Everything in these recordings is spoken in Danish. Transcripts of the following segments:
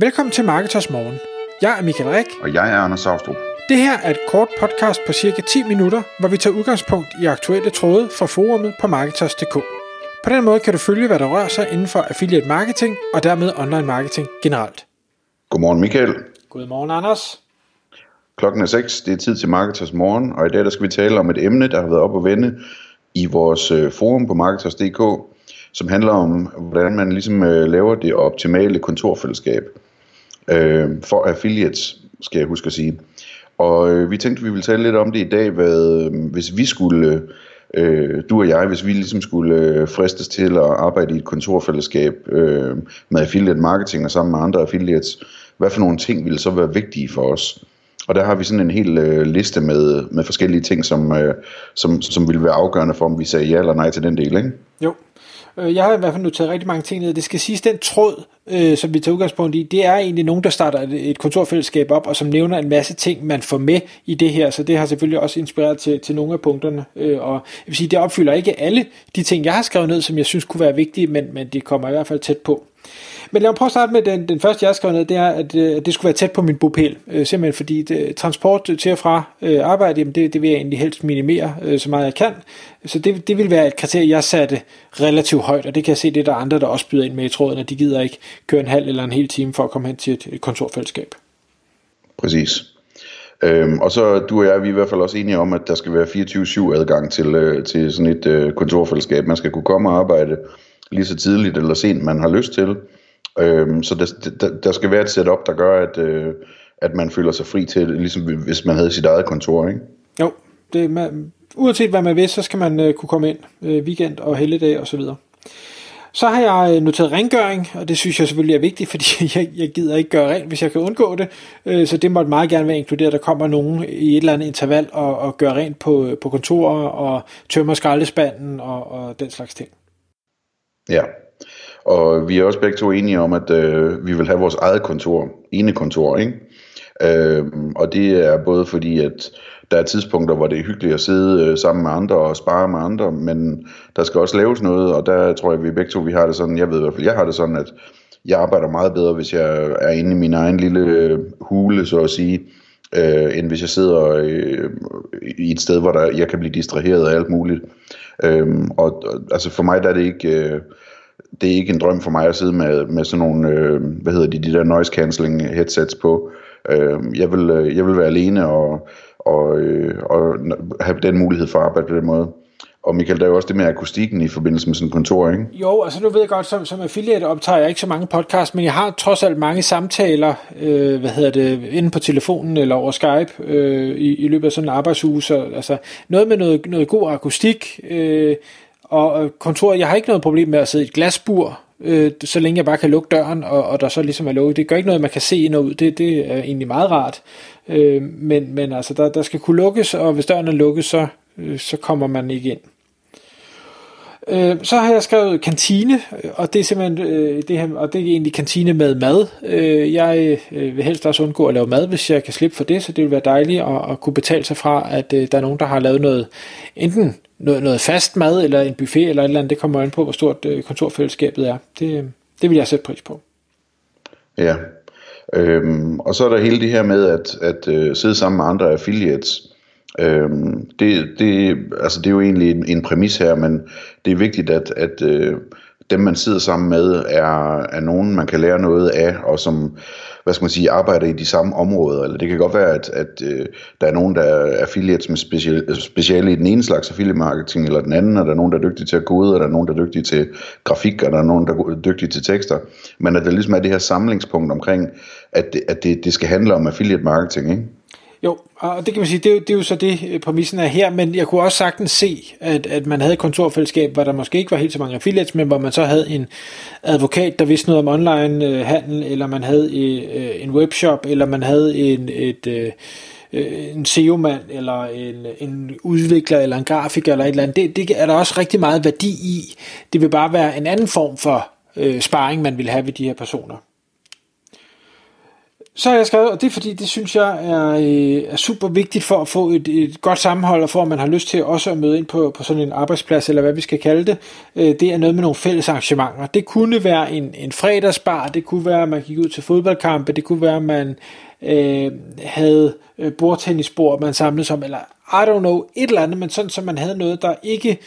Velkommen til Marketers Morgen. Jeg er Michael Rik. Og jeg er Anders Saustrup. Det her er et kort podcast på cirka 10 minutter, hvor vi tager udgangspunkt i aktuelle tråde fra forumet på Marketers.dk. På den måde kan du følge, hvad der rører sig inden for affiliate marketing og dermed online marketing generelt. Godmorgen Michael. Godmorgen Anders. Klokken er 6, det er tid til Marketers Morgen, og i dag der skal vi tale om et emne, der har været op og vende i vores øh, forum på Marketers.dk, som handler om, hvordan man ligesom øh, laver det optimale kontorfællesskab øh, for affiliates, skal jeg huske at sige. Og øh, vi tænkte, vi ville tale lidt om det i dag, hvad, øh, hvis vi skulle, øh, du og jeg, hvis vi ligesom skulle øh, fristes til at arbejde i et kontorfællesskab øh, med affiliate marketing og sammen med andre affiliates, hvad for nogle ting ville så være vigtige for os? Og der har vi sådan en hel øh, liste med, med forskellige ting, som, øh, som, som ville være afgørende for, om vi sagde ja eller nej til den del, ikke? Jo. Øh, jeg har i hvert fald noteret rigtig mange ting ned. Det skal siges, den tråd, øh, som vi tager udgangspunkt i, det er egentlig nogen, der starter et, et kontorfællesskab op, og som nævner en masse ting, man får med i det her. Så det har selvfølgelig også inspireret til, til nogle af punkterne. Øh, og jeg vil sige, det opfylder ikke alle de ting, jeg har skrevet ned, som jeg synes kunne være vigtige, men, men det kommer i hvert fald tæt på. Men lad mig prøve at starte med den, den første, jeg skrev ned, det er, at, øh, det skulle være tæt på min bopæl. Øh, simpelthen fordi det, transport til og fra øh, arbejde, jamen det, det vil jeg egentlig helst minimere øh, så meget jeg kan. Så det, det vil være et kriterie, jeg satte relativt højt, og det kan jeg se, det er der andre, der også byder ind med i tråden, at de gider ikke køre en halv eller en hel time for at komme hen til et, et kontorfællesskab. Præcis. Øhm, og så du og jeg, vi er i hvert fald også enige om, at der skal være 24-7 adgang til, øh, til sådan et øh, kontorfællesskab. Man skal kunne komme og arbejde lige så tidligt eller sent, man har lyst til. Øhm, så der, der, der skal være et setup, der gør, at, øh, at man føler sig fri til det, ligesom hvis man havde sit eget kontor, ikke? Jo, det, man, uanset hvad man vil, så skal man øh, kunne komme ind øh, weekend og helligdag osv. Så, så har jeg øh, noteret rengøring, og det synes jeg selvfølgelig er vigtigt, fordi jeg, jeg gider ikke gøre rent, hvis jeg kan undgå det. Øh, så det måtte meget gerne være inkluderet, der kommer nogen i et eller andet interval og, og gør rent på, på kontorer og tømmer skraldespanden og, og den slags ting. Ja, og vi er også begge to enige om, at øh, vi vil have vores eget kontor, ene kontor, ikke? Øh, og det er både fordi, at der er tidspunkter, hvor det er hyggeligt at sidde øh, sammen med andre og spare med andre, men der skal også laves noget, og der tror jeg, vi begge to vi har det sådan, jeg ved i hvert fald, jeg har det sådan, at jeg arbejder meget bedre, hvis jeg er inde i min egen lille øh, hule, så at sige, øh, end hvis jeg sidder øh, i et sted, hvor der, jeg kan blive distraheret af alt muligt. Øh, og altså for mig der er det ikke... Øh, det er ikke en drøm for mig at sidde med, med sådan nogle, øh, hvad hedder de, de der noise cancelling headsets på. Øh, jeg, vil, øh, jeg vil være alene og, og, øh, og have den mulighed for at arbejde på den måde. Og Michael, der er jo også det med akustikken i forbindelse med sådan et kontor, ikke? Jo, altså nu ved jeg godt, som, som affiliate optager jeg ikke så mange podcasts, men jeg har trods alt mange samtaler, øh, hvad hedder det, inde på telefonen eller over Skype øh, i, i løbet af sådan en arbejdsuge. Så, altså noget med noget, noget god akustik, øh, og øh, kontoret, jeg har ikke noget problem med at sidde i et glasbur, øh, så længe jeg bare kan lukke døren, og, og der så ligesom er lukket. Det gør ikke noget, man kan se ind og ud. Det, det er egentlig meget rart. Øh, men, men altså, der, der skal kunne lukkes, og hvis døren er lukket, så, øh, så kommer man ikke ind. Øh, så har jeg skrevet kantine, og det er simpelthen øh, det her, og det er egentlig kantine med mad. Øh, jeg øh, vil helst også undgå at lave mad, hvis jeg kan slippe for det, så det vil være dejligt at, at kunne betale sig fra, at øh, der er nogen, der har lavet noget, enten noget, noget fast mad, eller en buffet, eller et eller andet, det kommer an på, hvor stort øh, kontorfællesskabet er. Det, øh, det vil jeg sætte pris på. Ja, øhm, og så er der hele det her med at, at øh, sidde sammen med andre affiliates. Øhm, det, det, altså det er jo egentlig en, en præmis her, men det er vigtigt, at, at øh, dem man sidder sammen med er, er nogen, man kan lære noget af, og som hvad skal man sige, arbejder i de samme områder. Eller det kan godt være, at, at øh, der er nogen, der er affiliates med speciale, speciale i den ene slags affiliate marketing, eller den anden, og der er nogen, der er dygtige til at kode, og der er nogen, der er dygtige til grafik, og der er nogen, der er dygtige til tekster. Men at der ligesom er det her samlingspunkt omkring, at det, at det, det skal handle om affiliate marketing, ikke? Jo, og det kan man sige, det er, jo, det er jo så det, øh, præmissen er her, men jeg kunne også sagtens se, at, at man havde et kontorfællesskab, hvor der måske ikke var helt så mange affiliates, men hvor man så havde en advokat, der vidste noget om online øh, handel, eller man havde øh, en webshop, eller man havde en, et, øh, øh en SEO-mand, eller en, en udvikler, eller en grafiker, eller et eller andet. Det, det er der også rigtig meget værdi i. Det vil bare være en anden form for øh, sparring, man vil have ved de her personer. Så har jeg skrevet, og det er fordi, det synes jeg er, øh, er super vigtigt for at få et, et godt sammenhold, og for at man har lyst til også at møde ind på, på sådan en arbejdsplads, eller hvad vi skal kalde det. Øh, det er noget med nogle fælles arrangementer. Det kunne være en, en fredagsbar, det kunne være, at man gik ud til fodboldkampe, det kunne være, at man øh, havde øh, bordtennisbord, man samledes om, eller I don't know, et eller andet, men sådan, så man havde noget, der ikke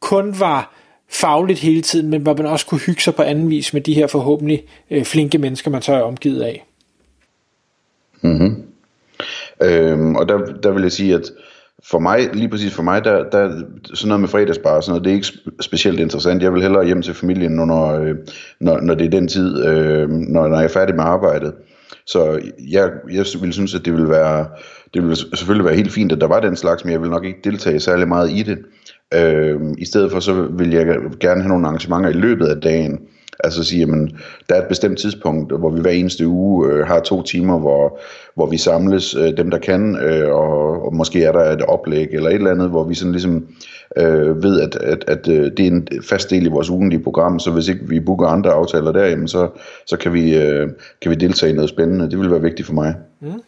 kun var fagligt hele tiden, men hvor man også kunne hygge sig på anden vis med de her forhåbentlig øh, flinke mennesker, man så er omgivet af. Mm-hmm. Øhm, og der, der vil jeg sige, at for mig, lige præcis for mig, der, der sådan noget med fredagsbar, sådan noget, det er ikke specielt interessant. Jeg vil hellere hjem til familien, når, øh, når, når det er den tid, øh, når, når jeg er færdig med arbejdet. Så jeg, jeg vil synes, at det vil være, det vil selvfølgelig være helt fint, at der var den slags, men jeg vil nok ikke deltage særlig meget i det. Øh, I stedet for, så vil jeg gerne have nogle arrangementer i løbet af dagen, Altså sige, jamen, der er et bestemt tidspunkt, hvor vi hver eneste uge øh, har to timer, hvor, hvor vi samles, øh, dem der kan, øh, og, og måske er der et oplæg eller et eller andet, hvor vi sådan ligesom øh, ved, at, at, at øh, det er en fast del i vores ugenlige program, så hvis ikke vi booker andre aftaler der, jamen, så, så kan, vi, øh, kan vi deltage i noget spændende. Det vil være vigtigt for mig. Mm.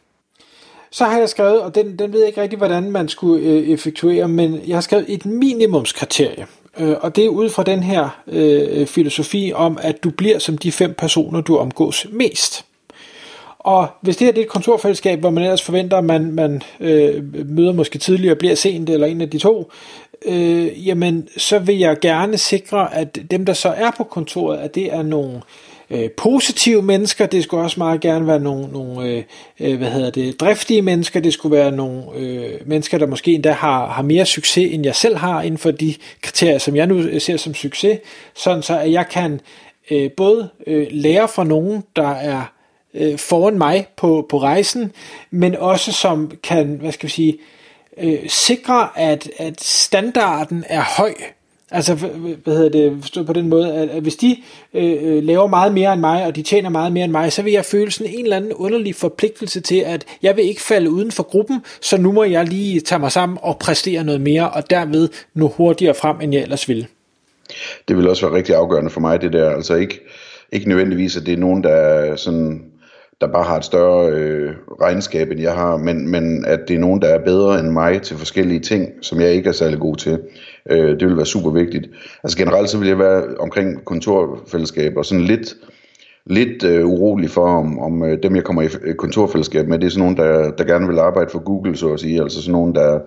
Så har jeg skrevet, og den, den ved jeg ikke rigtig, hvordan man skulle øh, effektuere, men jeg har skrevet et minimumskriterie. Øh, og det er ud fra den her øh, filosofi om, at du bliver som de fem personer, du omgås mest. Og hvis det her det er et kontorfællesskab, hvor man ellers forventer, at man, man øh, møder måske tidligere, bliver sent eller en af de to, øh, jamen så vil jeg gerne sikre, at dem, der så er på kontoret, at det er nogle øh, Øh, positive mennesker, det skulle også meget gerne være nogle, nogle øh, øh, hvad hedder det, driftige mennesker, det skulle være nogle øh, mennesker, der måske endda har, har mere succes, end jeg selv har, inden for de kriterier, som jeg nu øh, ser som succes, sådan så at jeg kan øh, både øh, lære fra nogen, der er øh, foran mig på, på rejsen, men også som kan, hvad skal vi sige, øh, sikre, at, at standarden er høj, Altså, hvad hedder det, forstået på den måde, at, at hvis de øh, øh, laver meget mere end mig, og de tjener meget mere end mig, så vil jeg føle sådan en eller anden underlig forpligtelse til, at jeg vil ikke falde uden for gruppen, så nu må jeg lige tage mig sammen og præstere noget mere, og derved nå hurtigere frem, end jeg ellers ville. Det vil også være rigtig afgørende for mig, det der. Altså ikke, ikke nødvendigvis, at det er nogen, der sådan der bare har et større øh, regnskab, end jeg har, men, men at det er nogen, der er bedre end mig til forskellige ting, som jeg ikke er særlig god til. Øh, det vil være super vigtigt. Altså generelt så vil jeg være omkring kontorfællesskab og sådan lidt, lidt øh, urolig for, om, om øh, dem, jeg kommer i øh, kontorfællesskab med, det er sådan nogen, der, der gerne vil arbejde for Google, så at sige. Altså sådan nogen, der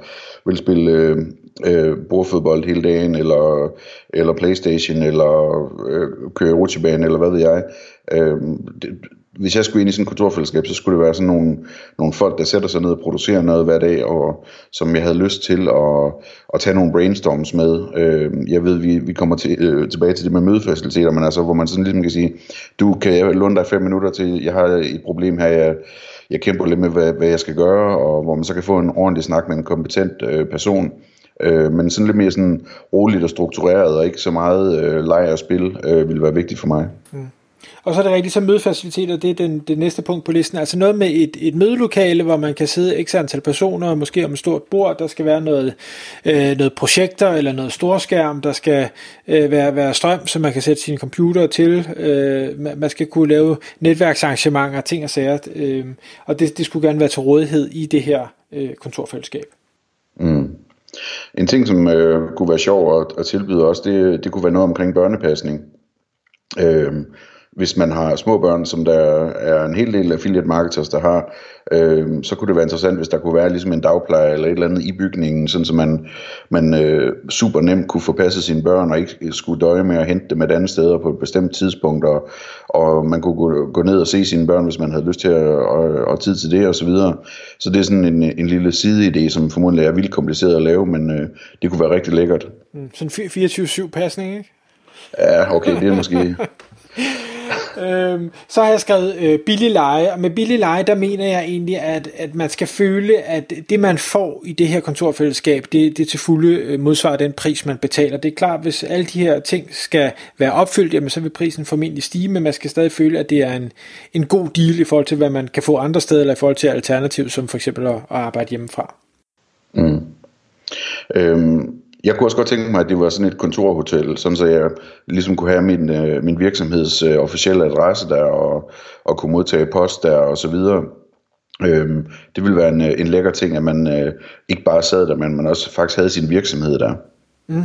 vil spille øh, øh, bordfodbold hele dagen, eller, eller Playstation, eller øh, køre rutsjebane, eller hvad ved jeg. Øh, det, hvis jeg skulle ind i sådan et kontorfællesskab, så skulle det være sådan nogle, nogle folk, der sætter sig ned og producerer noget hver dag, og som jeg havde lyst til at, at tage nogle brainstorms med. Øh, jeg ved, vi, vi kommer til, øh, tilbage til det med mødefaciliteter, men altså, hvor man sådan ligesom kan sige, du kan jeg låne dig fem minutter til, jeg har et problem her, jeg, jeg kæmper lidt med, hvad, hvad jeg skal gøre, og hvor man så kan få en ordentlig snak med en kompetent øh, person, øh, men sådan lidt mere sådan roligt og struktureret, og ikke så meget øh, leg og spil, øh, ville være vigtigt for mig. Mm. Og så er det rigtigt, så mødefaciliteter, det er den, det næste punkt på listen. Altså noget med et, et mødelokale, hvor man kan sidde x antal personer, måske om et stort bord, der skal være noget, øh, noget projekter eller noget storskærm, der skal øh, være, være strøm, så man kan sætte sine computer til. Øh, man skal kunne lave netværksarrangementer, ting og sager. Øh, og det, det skulle gerne være til rådighed i det her øh, kontorfællesskab. Mm. En ting, som øh, kunne være sjov at, at tilbyde også, det, det kunne være noget omkring børnepasning. Øh, hvis man har små børn, som der er en hel del affiliate marketers, der har, øh, så kunne det være interessant, hvis der kunne være ligesom en dagpleje eller et eller andet i bygningen, sådan så man, man øh, super nemt kunne få passet sine børn, og ikke skulle døje med at hente dem et andet sted på et bestemt tidspunkt, og, og man kunne gå, gå ned og se sine børn, hvis man havde lyst til at, og, og tid til det, og så videre. Så det er sådan en, en lille sideidé, som formodentlig er vildt kompliceret at lave, men øh, det kunne være rigtig lækkert. Mm, sådan 24-7 pasning, ikke? Ja, okay, det er måske... øhm, så har jeg skrevet øh, billig leje, og med billig leje, der mener jeg egentlig, at, at man skal føle, at det man får i det her kontorfællesskab, det, det til fulde øh, modsvarer den pris, man betaler. Det er klart, hvis alle de her ting skal være opfyldt, jamen så vil prisen formentlig stige, men man skal stadig føle, at det er en, en god deal i forhold til, hvad man kan få andre steder, eller i forhold til alternativ, som for eksempel at, at arbejde hjemmefra. Mm. Øhm, jeg kunne også godt tænke mig, at det var sådan et kontorhotel, sådan så jeg ligesom kunne have min, øh, min virksomheds øh, officielle adresse der, og, og kunne modtage post der, og så videre. Øhm, det ville være en, øh, en lækker ting, at man øh, ikke bare sad der, men man også faktisk havde sin virksomhed der. Mm.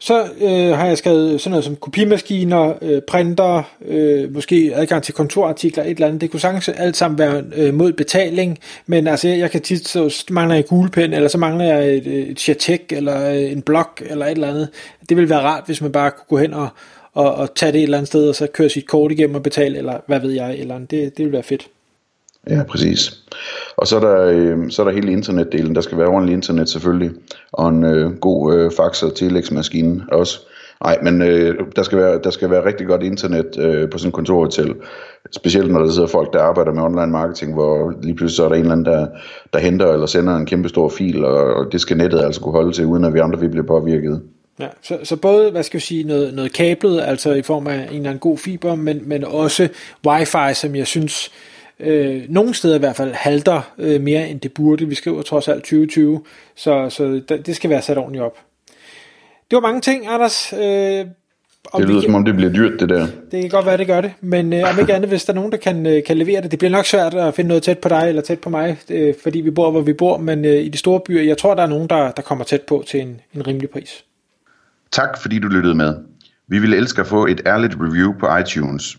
Så øh, har jeg skrevet sådan noget som kopimaskiner, øh, printer, øh, måske adgang til kontorartikler, et eller andet. Det kunne sagtens alt sammen være øh, mod betaling, men altså jeg kan tit, så mangler jeg kuglepen, eller så mangler jeg et, øh, et chatek, eller øh, en blok, eller et eller andet. Det ville være rart, hvis man bare kunne gå hen og, og, og tage det et eller andet sted, og så køre sit kort igennem og betale, eller hvad ved jeg, eller andet. Det, det ville være fedt. Ja, præcis. Og så er der, øh, så er der hele internetdelen. Der skal være ordentlig internet selvfølgelig, og en øh, god øh, fax- og telex-maskine også. Nej, men øh, der, skal være, der skal være rigtig godt internet øh, på sådan et kontorhotel. Specielt når der sidder folk, der arbejder med online marketing, hvor lige pludselig så er der en eller anden, der, der henter eller sender en kæmpe stor fil, og, og det skal nettet altså kunne holde til, uden at vi andre vi bliver påvirket. Ja, så, så både, hvad skal jeg sige, noget, noget kablet, altså i form af en eller anden god fiber, men, men også wifi, som jeg synes, øh, nogle steder i hvert fald halter øh, mere end det burde. Vi skriver trods alt 2020, så, så det skal være sat ordentligt op. Det var mange ting, Anders. Øh, om det lyder som om det bliver dyrt, det der. Det kan godt være, det gør det. Men øh, om ikke andet, hvis der er nogen, der kan, øh, kan levere det. Det bliver nok svært at finde noget tæt på dig eller tæt på mig, øh, fordi vi bor, hvor vi bor. Men øh, i de store byer, jeg tror, der er nogen, der, der kommer tæt på til en, en rimelig pris. Tak, fordi du lyttede med. Vi ville elske at få et ærligt review på iTunes.